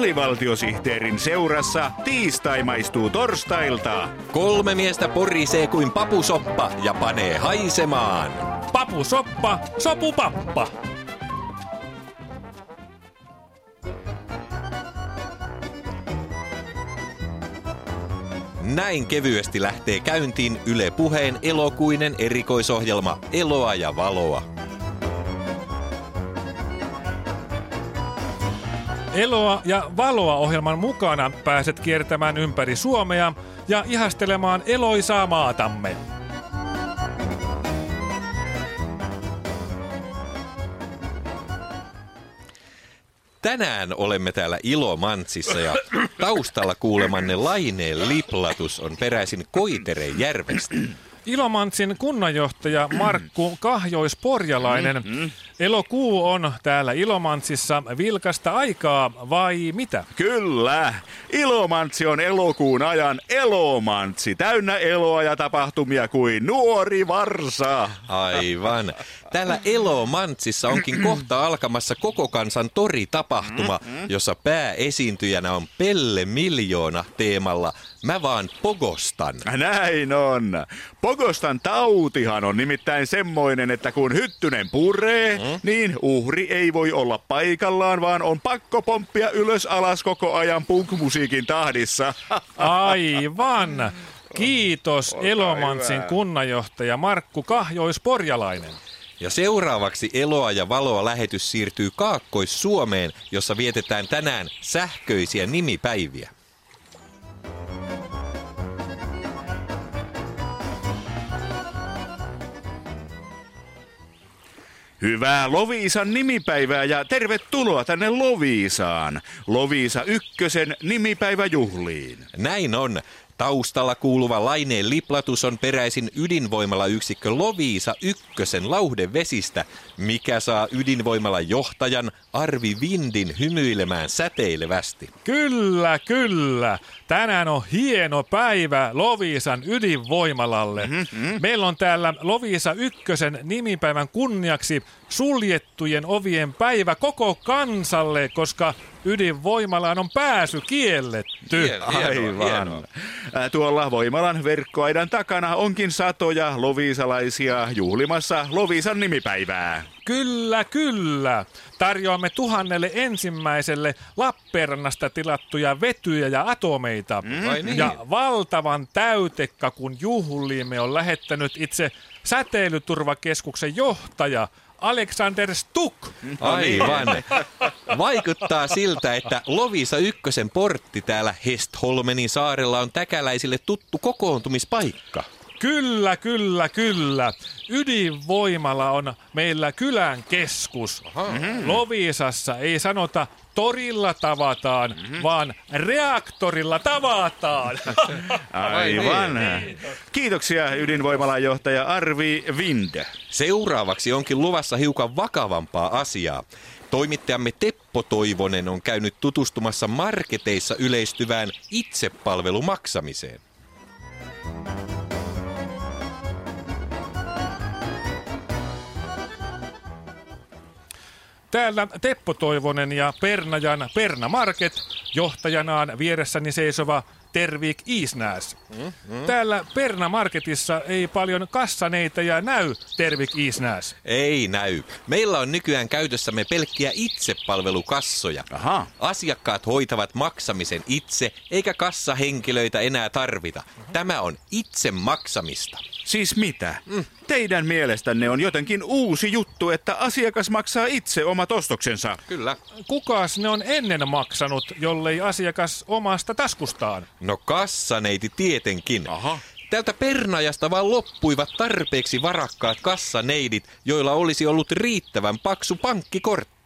alivaltiosihteerin seurassa tiistai maistuu torstailta. Kolme miestä porisee kuin papusoppa ja panee haisemaan. Papusoppa, sopupappa. Näin kevyesti lähtee käyntiin Yle Puheen elokuinen erikoisohjelma Eloa ja Valoa. Eloa ja valoa ohjelman mukana pääset kiertämään ympäri Suomea ja ihastelemaan eloisaa maatamme. Tänään olemme täällä Ilomantsissa ja taustalla kuulemanne laineen liplatus on peräisin Koiterejärvestä. Ilomantsin kunnanjohtaja Markku Kahjois-Porjalainen. Elokuu on täällä Ilomantsissa vilkasta aikaa vai mitä? Kyllä, Ilomantsi on elokuun ajan Elomantsi, täynnä eloa ja tapahtumia kuin nuori varsa. Aivan. Täällä Elomantsissa onkin kohta alkamassa koko kansan toritapahtuma, jossa pääesiintyjänä on Pelle Miljoona teemalla Mä vaan pogostan. Näin on. Pogostan tautihan on nimittäin semmoinen, että kun hyttynen puree, mm? niin uhri ei voi olla paikallaan, vaan on pakko pomppia ylös alas koko ajan punk-musiikin tahdissa. Aivan. Kiitos Elomantsin kunnanjohtaja Markku Kahjois-Porjalainen. Ja seuraavaksi Eloa ja Valoa lähetys siirtyy Kaakkois-Suomeen, jossa vietetään tänään sähköisiä nimipäiviä. Hyvää Loviisan nimipäivää ja tervetuloa tänne Loviisaan. Loviisa Ykkösen nimipäiväjuhliin. Näin on. Taustalla kuuluva laineen liplatus on peräisin ydinvoimala yksikkö Loviisa Ykkösen lauhdevesistä, mikä saa ydinvoimala johtajan Arvi Vindin hymyilemään säteilevästi. Kyllä, kyllä. Tänään on hieno päivä Loviisan ydinvoimalalle. Mm-hmm. Meillä on täällä Loviisa Ykkösen nimipäivän kunniaksi suljettujen ovien päivä koko kansalle, koska ydinvoimalaan on pääsy kielletty. Aivan. Tuolla voimalan verkkoaidan takana onkin satoja loviisalaisia juhlimassa Loviisan nimipäivää. Kyllä, kyllä. Tarjoamme tuhannelle ensimmäiselle Lappeenrannasta tilattuja vetyjä ja atomeita. Mm. Niin. Ja valtavan täytekakun juhliimme on lähettänyt itse säteilyturvakeskuksen johtaja Alexander Stuk. Aivan. Vaikuttaa siltä, että Lovisa Ykkösen portti täällä Hestholmenin saarella on täkäläisille tuttu kokoontumispaikka. Kyllä, kyllä, kyllä. Ydinvoimala on meillä kylän keskus. Mm-hmm. Lovisassa ei sanota torilla tavataan, mm-hmm. vaan reaktorilla tavataan. Aivan. Kiitoksia ydinvoimalan johtaja Arvi Vinde. Seuraavaksi onkin luvassa hiukan vakavampaa asiaa. Toimittajamme Teppo Toivonen on käynyt tutustumassa marketeissa yleistyvään itsepalvelumaksamiseen. Täällä Teppo Toivonen ja Pernajan Perna Market, johtajanaan vieressäni seisova Tervik Isnäs. Mm, mm. Täällä Perna Marketissa ei paljon kassaneita ja näy Tervik Isnäs. Ei näy. Meillä on nykyään käytössämme pelkkiä itsepalvelukassoja. Aha. Asiakkaat hoitavat maksamisen itse, eikä kassahenkilöitä enää tarvita. Tämä on itse maksamista. Siis mitä? Mm. Teidän mielestänne on jotenkin uusi juttu, että asiakas maksaa itse omat ostoksensa. Kyllä. Kukas ne on ennen maksanut, jollei asiakas omasta taskustaan? No kassaneiti tietenkin. Aha. Tältä Pernajasta vaan loppuivat tarpeeksi varakkaat kassaneidit, joilla olisi ollut riittävän paksu pankkikortti.